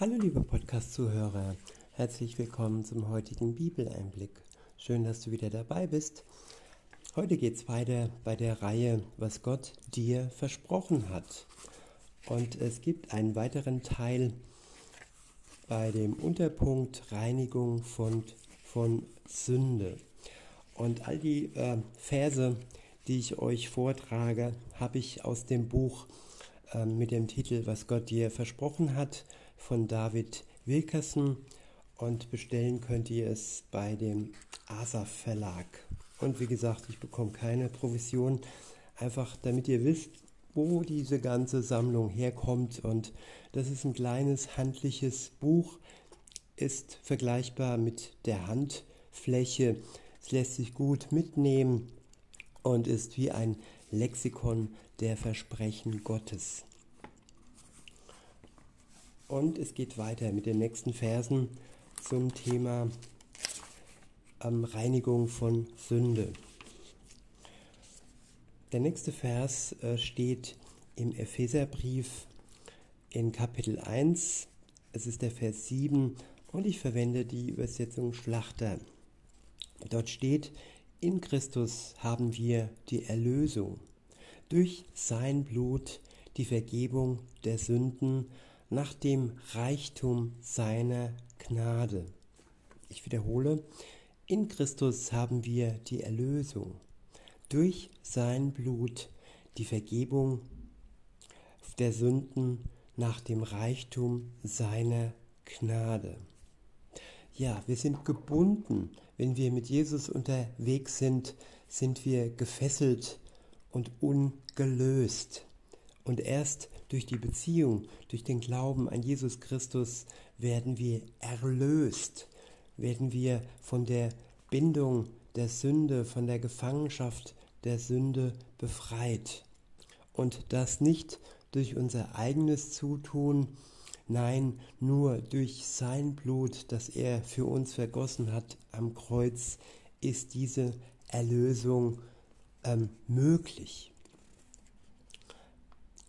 Hallo liebe Podcast-Zuhörer, herzlich willkommen zum heutigen Bibeleinblick. Schön, dass du wieder dabei bist. Heute geht es weiter bei der Reihe, was Gott dir versprochen hat. Und es gibt einen weiteren Teil bei dem Unterpunkt Reinigung von, von Sünde. Und all die äh, Verse, die ich euch vortrage, habe ich aus dem Buch äh, mit dem Titel Was Gott dir versprochen hat von David Wilkerson und bestellen könnt ihr es bei dem Asaf Verlag. Und wie gesagt, ich bekomme keine Provision, einfach damit ihr wisst, wo diese ganze Sammlung herkommt. Und das ist ein kleines handliches Buch, ist vergleichbar mit der Handfläche. Es lässt sich gut mitnehmen und ist wie ein Lexikon der Versprechen Gottes. Und es geht weiter mit den nächsten Versen zum Thema ähm, Reinigung von Sünde. Der nächste Vers äh, steht im Epheserbrief in Kapitel 1. Es ist der Vers 7 und ich verwende die Übersetzung Schlachter. Dort steht, in Christus haben wir die Erlösung, durch sein Blut die Vergebung der Sünden nach dem Reichtum seiner Gnade. Ich wiederhole, in Christus haben wir die Erlösung, durch sein Blut die Vergebung der Sünden nach dem Reichtum seiner Gnade. Ja, wir sind gebunden. Wenn wir mit Jesus unterwegs sind, sind wir gefesselt und ungelöst. Und erst durch die Beziehung, durch den Glauben an Jesus Christus werden wir erlöst, werden wir von der Bindung der Sünde, von der Gefangenschaft der Sünde befreit. Und das nicht durch unser eigenes Zutun, nein, nur durch sein Blut, das er für uns vergossen hat am Kreuz, ist diese Erlösung ähm, möglich.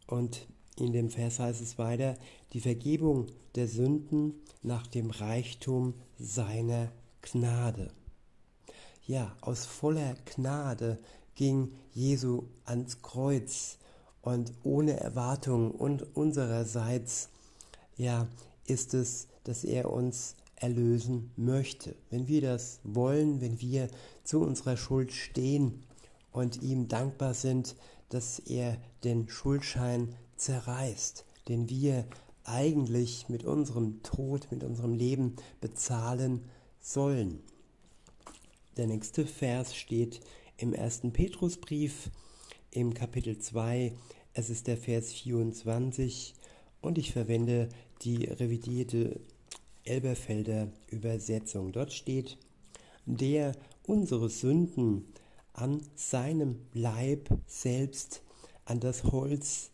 Und in dem Vers heißt es weiter, die Vergebung der Sünden nach dem Reichtum seiner Gnade. Ja, aus voller Gnade ging Jesu ans Kreuz und ohne Erwartung und unsererseits, ja, ist es, dass er uns erlösen möchte. Wenn wir das wollen, wenn wir zu unserer Schuld stehen und ihm dankbar sind, dass er den Schuldschein zerreißt, den wir eigentlich mit unserem Tod, mit unserem Leben bezahlen sollen. Der nächste Vers steht im ersten Petrusbrief im Kapitel 2. Es ist der Vers 24 und ich verwende die revidierte Elberfelder Übersetzung. Dort steht, der unsere Sünden an seinem Leib selbst an das Holz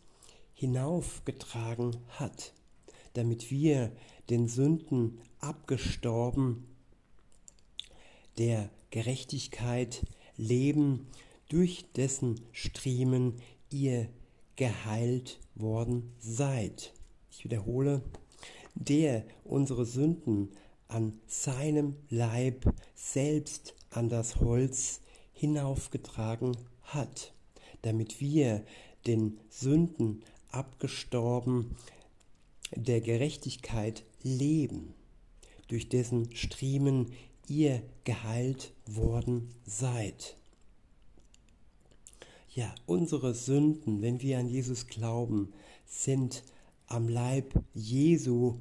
hinaufgetragen hat, damit wir den Sünden abgestorben, der Gerechtigkeit leben, durch dessen Striemen ihr geheilt worden seid. Ich wiederhole, der unsere Sünden an seinem Leib selbst an das Holz hinaufgetragen hat, damit wir den Sünden abgestorben der Gerechtigkeit leben, durch dessen Striemen ihr geheilt worden seid. Ja, unsere Sünden, wenn wir an Jesus glauben, sind am Leib Jesu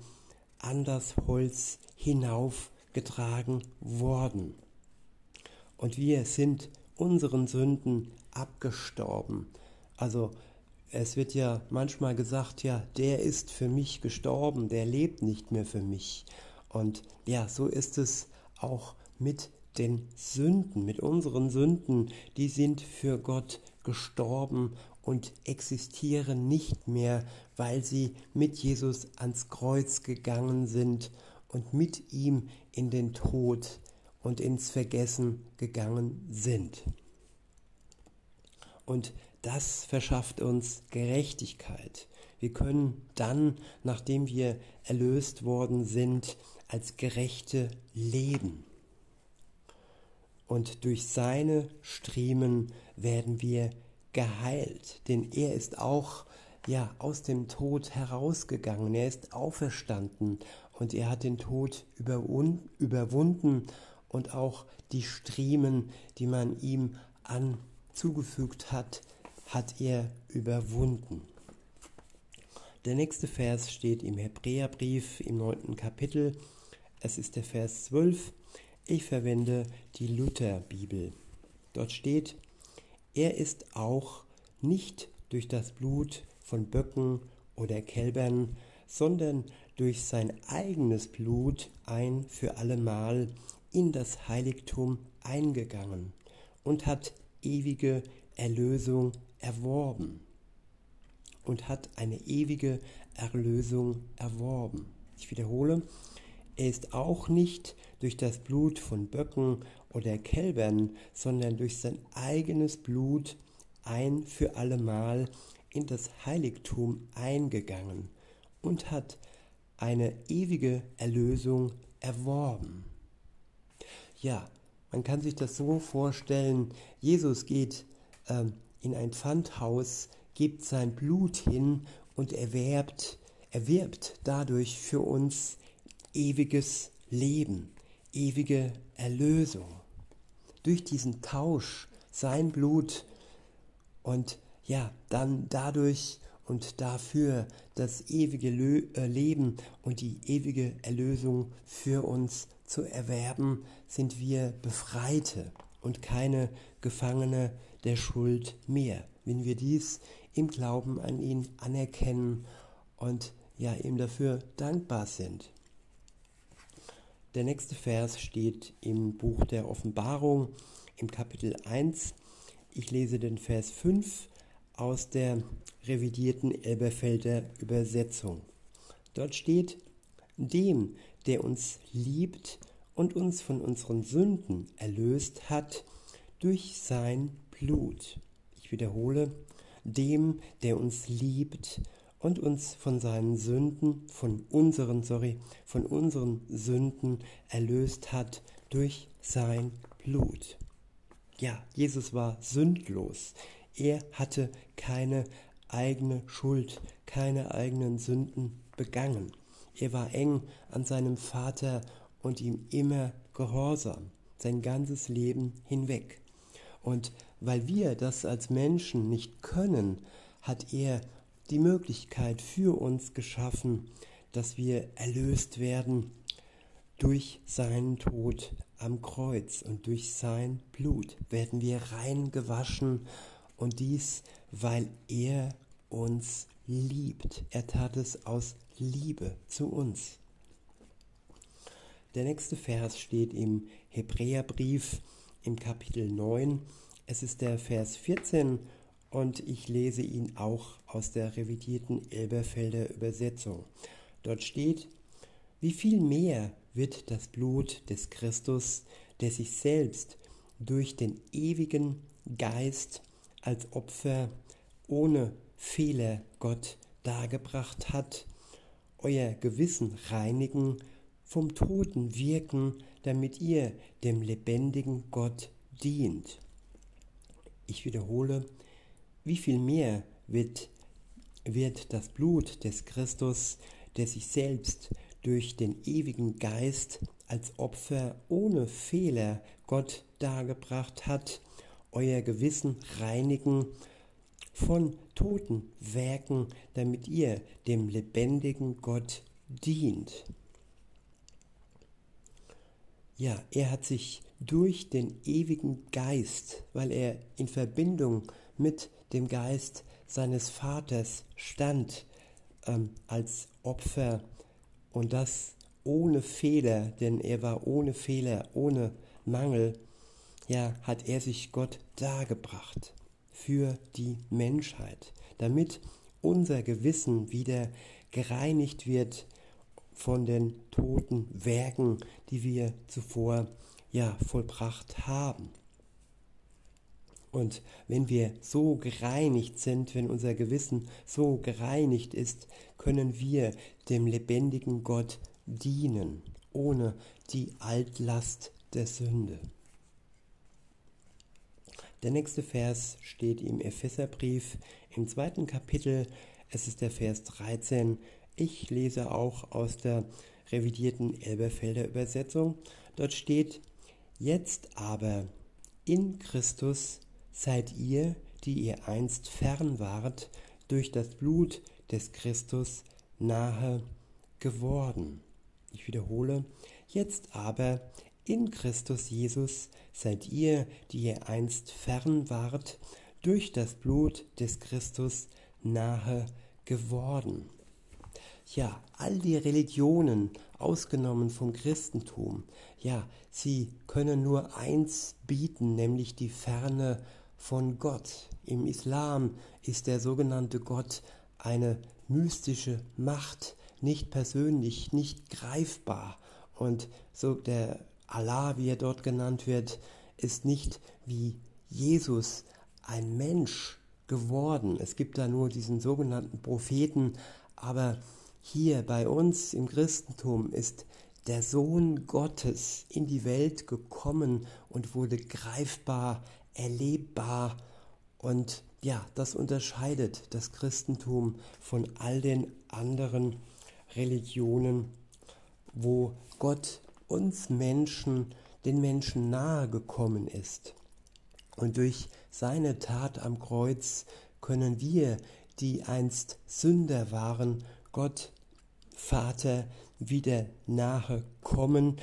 an das Holz hinaufgetragen worden und wir sind unseren Sünden abgestorben. Also es wird ja manchmal gesagt, ja, der ist für mich gestorben, der lebt nicht mehr für mich. Und ja, so ist es auch mit den Sünden, mit unseren Sünden, die sind für Gott gestorben und existieren nicht mehr, weil sie mit Jesus ans Kreuz gegangen sind und mit ihm in den Tod und ins Vergessen gegangen sind. Und das verschafft uns Gerechtigkeit. Wir können dann, nachdem wir erlöst worden sind, als Gerechte leben. Und durch seine Striemen werden wir geheilt, denn er ist auch ja aus dem Tod herausgegangen, er ist auferstanden und er hat den Tod überwunden und auch die Striemen, die man ihm anzugefügt hat, hat er überwunden. Der nächste Vers steht im Hebräerbrief im neunten Kapitel. Es ist der Vers 12. Ich verwende die Lutherbibel. Dort steht, er ist auch nicht durch das Blut von Böcken oder Kälbern, sondern durch sein eigenes Blut ein für allemal in das Heiligtum eingegangen und hat ewige Erlösung erworben und hat eine ewige Erlösung erworben. Ich wiederhole, er ist auch nicht durch das Blut von Böcken oder Kälbern, sondern durch sein eigenes Blut ein für allemal in das Heiligtum eingegangen und hat eine ewige Erlösung erworben. Ja, man kann sich das so vorstellen, Jesus geht äh, in ein Pfandhaus, gibt sein Blut hin und erwerbt, erwirbt dadurch für uns ewiges Leben, ewige Erlösung. Durch diesen Tausch, sein Blut und ja, dann dadurch und dafür das ewige äh, Leben und die ewige Erlösung für uns zu erwerben, sind wir Befreite und keine Gefangene der Schuld mehr, wenn wir dies im Glauben an ihn anerkennen und ja ihm dafür dankbar sind. Der nächste Vers steht im Buch der Offenbarung im Kapitel 1. Ich lese den Vers 5 aus der revidierten Elberfelder Übersetzung. Dort steht, dem, der uns liebt und uns von unseren Sünden erlöst hat durch sein Blut. Ich wiederhole, dem, der uns liebt und uns von seinen Sünden, von unseren, sorry, von unseren Sünden erlöst hat durch sein Blut. Ja, Jesus war sündlos. Er hatte keine eigene Schuld, keine eigenen Sünden begangen. Er war eng an seinem Vater und ihm immer gehorsam, sein ganzes Leben hinweg. Und weil wir das als Menschen nicht können, hat er die Möglichkeit für uns geschaffen, dass wir erlöst werden durch seinen Tod am Kreuz und durch sein Blut werden wir rein gewaschen und dies, weil er uns liebt. Er tat es aus Liebe zu uns. Der nächste Vers steht im Hebräerbrief im Kapitel 9. Es ist der Vers 14 und ich lese ihn auch aus der revidierten Elberfelder Übersetzung. Dort steht, wie viel mehr wird das Blut des Christus, der sich selbst durch den ewigen Geist als Opfer ohne Fehler Gott dargebracht hat, euer Gewissen reinigen, vom Toten wirken, damit ihr dem lebendigen Gott dient. Ich wiederhole, wie viel mehr wird, wird das Blut des Christus, der sich selbst durch den ewigen Geist als Opfer ohne Fehler Gott dargebracht hat, euer Gewissen reinigen von toten Werken, damit ihr dem lebendigen Gott dient. Ja, er hat sich durch den ewigen Geist, weil er in Verbindung mit dem Geist seines Vaters stand, ähm, als Opfer. Und das ohne Fehler, denn er war ohne Fehler, ohne Mangel, ja, hat er sich Gott dargebracht für die Menschheit, damit unser Gewissen wieder gereinigt wird von den toten Werken, die wir zuvor ja vollbracht haben. Und wenn wir so gereinigt sind, wenn unser Gewissen so gereinigt ist, können wir dem lebendigen Gott dienen, ohne die Altlast der Sünde. Der nächste Vers steht im Epheserbrief im zweiten Kapitel. Es ist der Vers 13. Ich lese auch aus der revidierten Elberfelder Übersetzung. Dort steht, jetzt aber in Christus seid ihr, die ihr einst fern wart, durch das Blut des Christus nahe geworden. Ich wiederhole, jetzt aber in Christus Jesus seid ihr, die ihr einst fern wart, durch das Blut des Christus nahe geworden. Ja, all die Religionen, ausgenommen vom Christentum, ja, sie können nur eins bieten, nämlich die Ferne von Gott. Im Islam ist der sogenannte Gott eine mystische Macht, nicht persönlich, nicht greifbar. Und so der Allah, wie er dort genannt wird, ist nicht wie Jesus ein Mensch geworden. Es gibt da nur diesen sogenannten Propheten, aber hier bei uns im Christentum ist der Sohn Gottes in die Welt gekommen und wurde greifbar, erlebbar und ja, das unterscheidet das Christentum von all den anderen Religionen, wo Gott uns Menschen, den Menschen nahe gekommen ist. Und durch seine Tat am Kreuz können wir, die einst Sünder waren, Gott Vater wieder nahe kommen,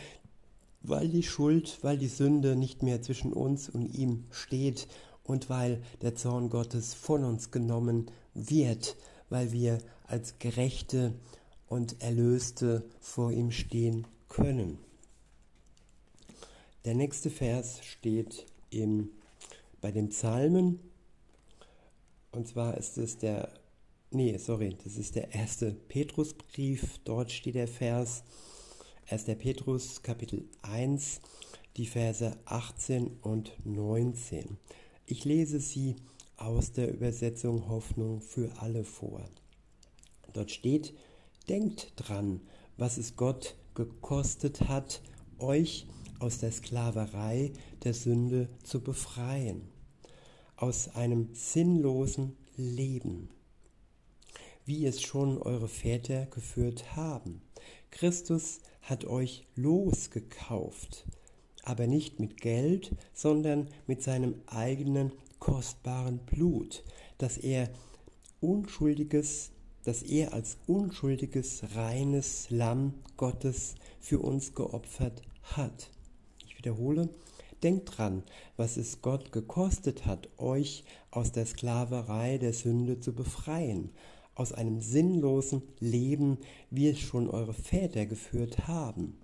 weil die Schuld, weil die Sünde nicht mehr zwischen uns und ihm steht und weil der Zorn Gottes von uns genommen wird, weil wir als Gerechte und Erlöste vor ihm stehen können. Der nächste Vers steht im, bei den Psalmen. Und zwar ist es der, nee, sorry, das ist der erste Petrusbrief. Dort steht der Vers, 1. Petrus Kapitel 1, die Verse 18 und 19. Ich lese sie aus der Übersetzung Hoffnung für alle vor. Dort steht, denkt dran, was es Gott gekostet hat, euch aus der Sklaverei der Sünde zu befreien, aus einem sinnlosen Leben, wie es schon eure Väter geführt haben. Christus hat euch losgekauft, aber nicht mit Geld, sondern mit seinem eigenen kostbaren Blut, das er unschuldiges, das er als unschuldiges, reines Lamm Gottes für uns geopfert hat wiederhole, denkt dran, was es Gott gekostet hat, euch aus der Sklaverei der Sünde zu befreien, aus einem sinnlosen Leben, wie es schon eure Väter geführt haben.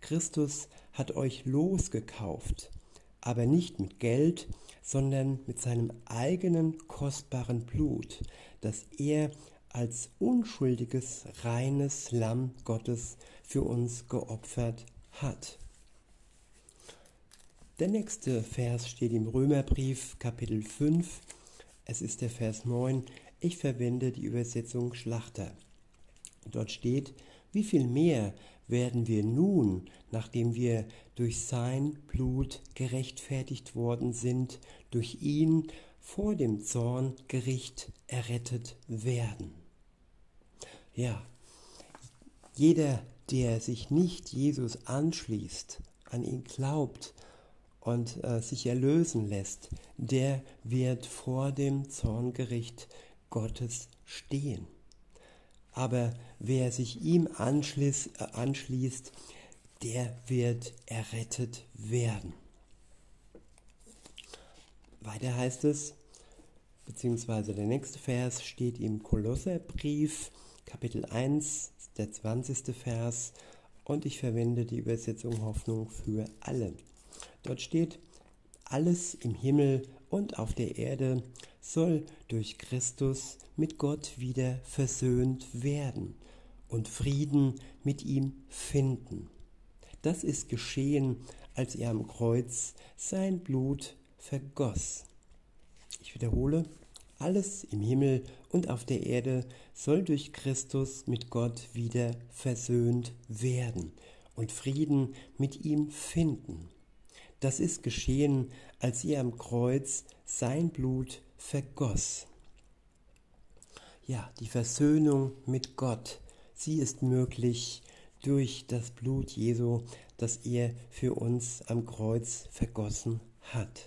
Christus hat euch losgekauft, aber nicht mit Geld, sondern mit seinem eigenen kostbaren Blut, das er als unschuldiges, reines Lamm Gottes für uns geopfert hat. Der nächste Vers steht im Römerbrief Kapitel 5. Es ist der Vers 9. Ich verwende die Übersetzung Schlachter. Dort steht, wie viel mehr werden wir nun, nachdem wir durch sein Blut gerechtfertigt worden sind, durch ihn vor dem Zorngericht errettet werden. Ja, jeder, der sich nicht Jesus anschließt, an ihn glaubt, und äh, sich erlösen lässt, der wird vor dem Zorngericht Gottes stehen. Aber wer sich ihm anschließt, äh, anschließt der wird errettet werden. Weiter heißt es, beziehungsweise der nächste Vers steht im Kolosserbrief, Kapitel 1, der 20. Vers, und ich verwende die Übersetzung Hoffnung für alle. Dort steht, alles im Himmel und auf der Erde soll durch Christus mit Gott wieder versöhnt werden und Frieden mit ihm finden. Das ist geschehen, als er am Kreuz sein Blut vergoss. Ich wiederhole, alles im Himmel und auf der Erde soll durch Christus mit Gott wieder versöhnt werden und Frieden mit ihm finden. Das ist geschehen, als er am Kreuz sein Blut vergoss. Ja, die Versöhnung mit Gott, sie ist möglich durch das Blut Jesu, das er für uns am Kreuz vergossen hat.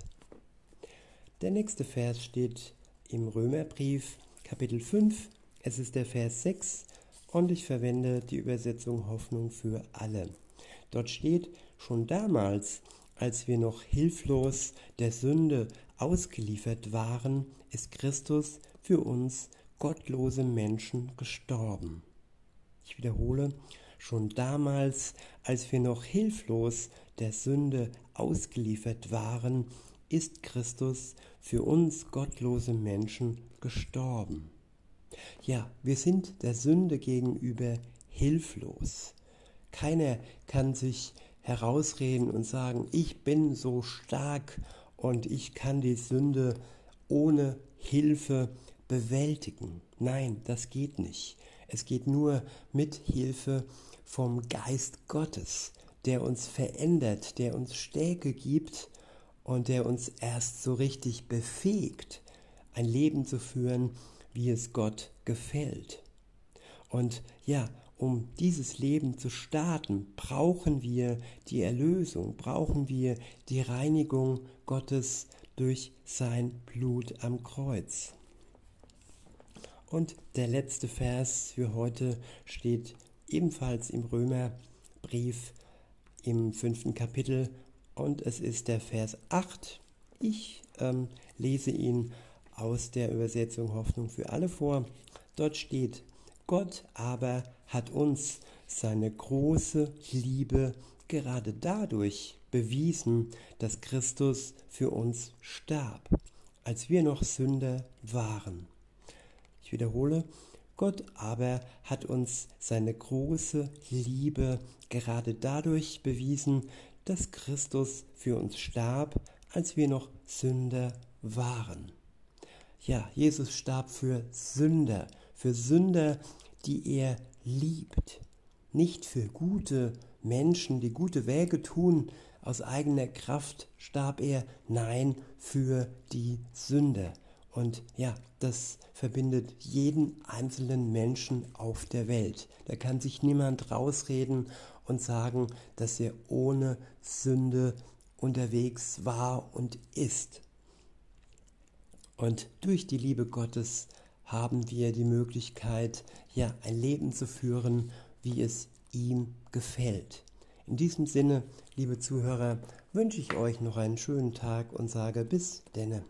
Der nächste Vers steht im Römerbrief Kapitel 5. Es ist der Vers 6 und ich verwende die Übersetzung Hoffnung für alle. Dort steht, schon damals, als wir noch hilflos der Sünde ausgeliefert waren, ist Christus für uns gottlose Menschen gestorben. Ich wiederhole, schon damals, als wir noch hilflos der Sünde ausgeliefert waren, ist Christus für uns gottlose Menschen gestorben. Ja, wir sind der Sünde gegenüber hilflos. Keiner kann sich herausreden und sagen, ich bin so stark und ich kann die Sünde ohne Hilfe bewältigen. Nein, das geht nicht. Es geht nur mit Hilfe vom Geist Gottes, der uns verändert, der uns Stärke gibt und der uns erst so richtig befähigt, ein Leben zu führen, wie es Gott gefällt. Und ja, um dieses Leben zu starten, brauchen wir die Erlösung, brauchen wir die Reinigung Gottes durch sein Blut am Kreuz. Und der letzte Vers für heute steht ebenfalls im Römerbrief im fünften Kapitel und es ist der Vers 8. Ich ähm, lese ihn aus der Übersetzung Hoffnung für alle vor. Dort steht, Gott aber hat uns seine große Liebe gerade dadurch bewiesen, dass Christus für uns starb, als wir noch Sünder waren. Ich wiederhole, Gott aber hat uns seine große Liebe gerade dadurch bewiesen, dass Christus für uns starb, als wir noch Sünder waren. Ja, Jesus starb für Sünder, für Sünder, die er liebt. Nicht für gute Menschen, die gute Wege tun, aus eigener Kraft starb er, nein, für die Sünder. Und ja, das verbindet jeden einzelnen Menschen auf der Welt. Da kann sich niemand rausreden und sagen, dass er ohne Sünde unterwegs war und ist. Und durch die Liebe Gottes haben wir die Möglichkeit, ja, ein Leben zu führen, wie es ihm gefällt. In diesem Sinne, liebe Zuhörer, wünsche ich euch noch einen schönen Tag und sage bis denne.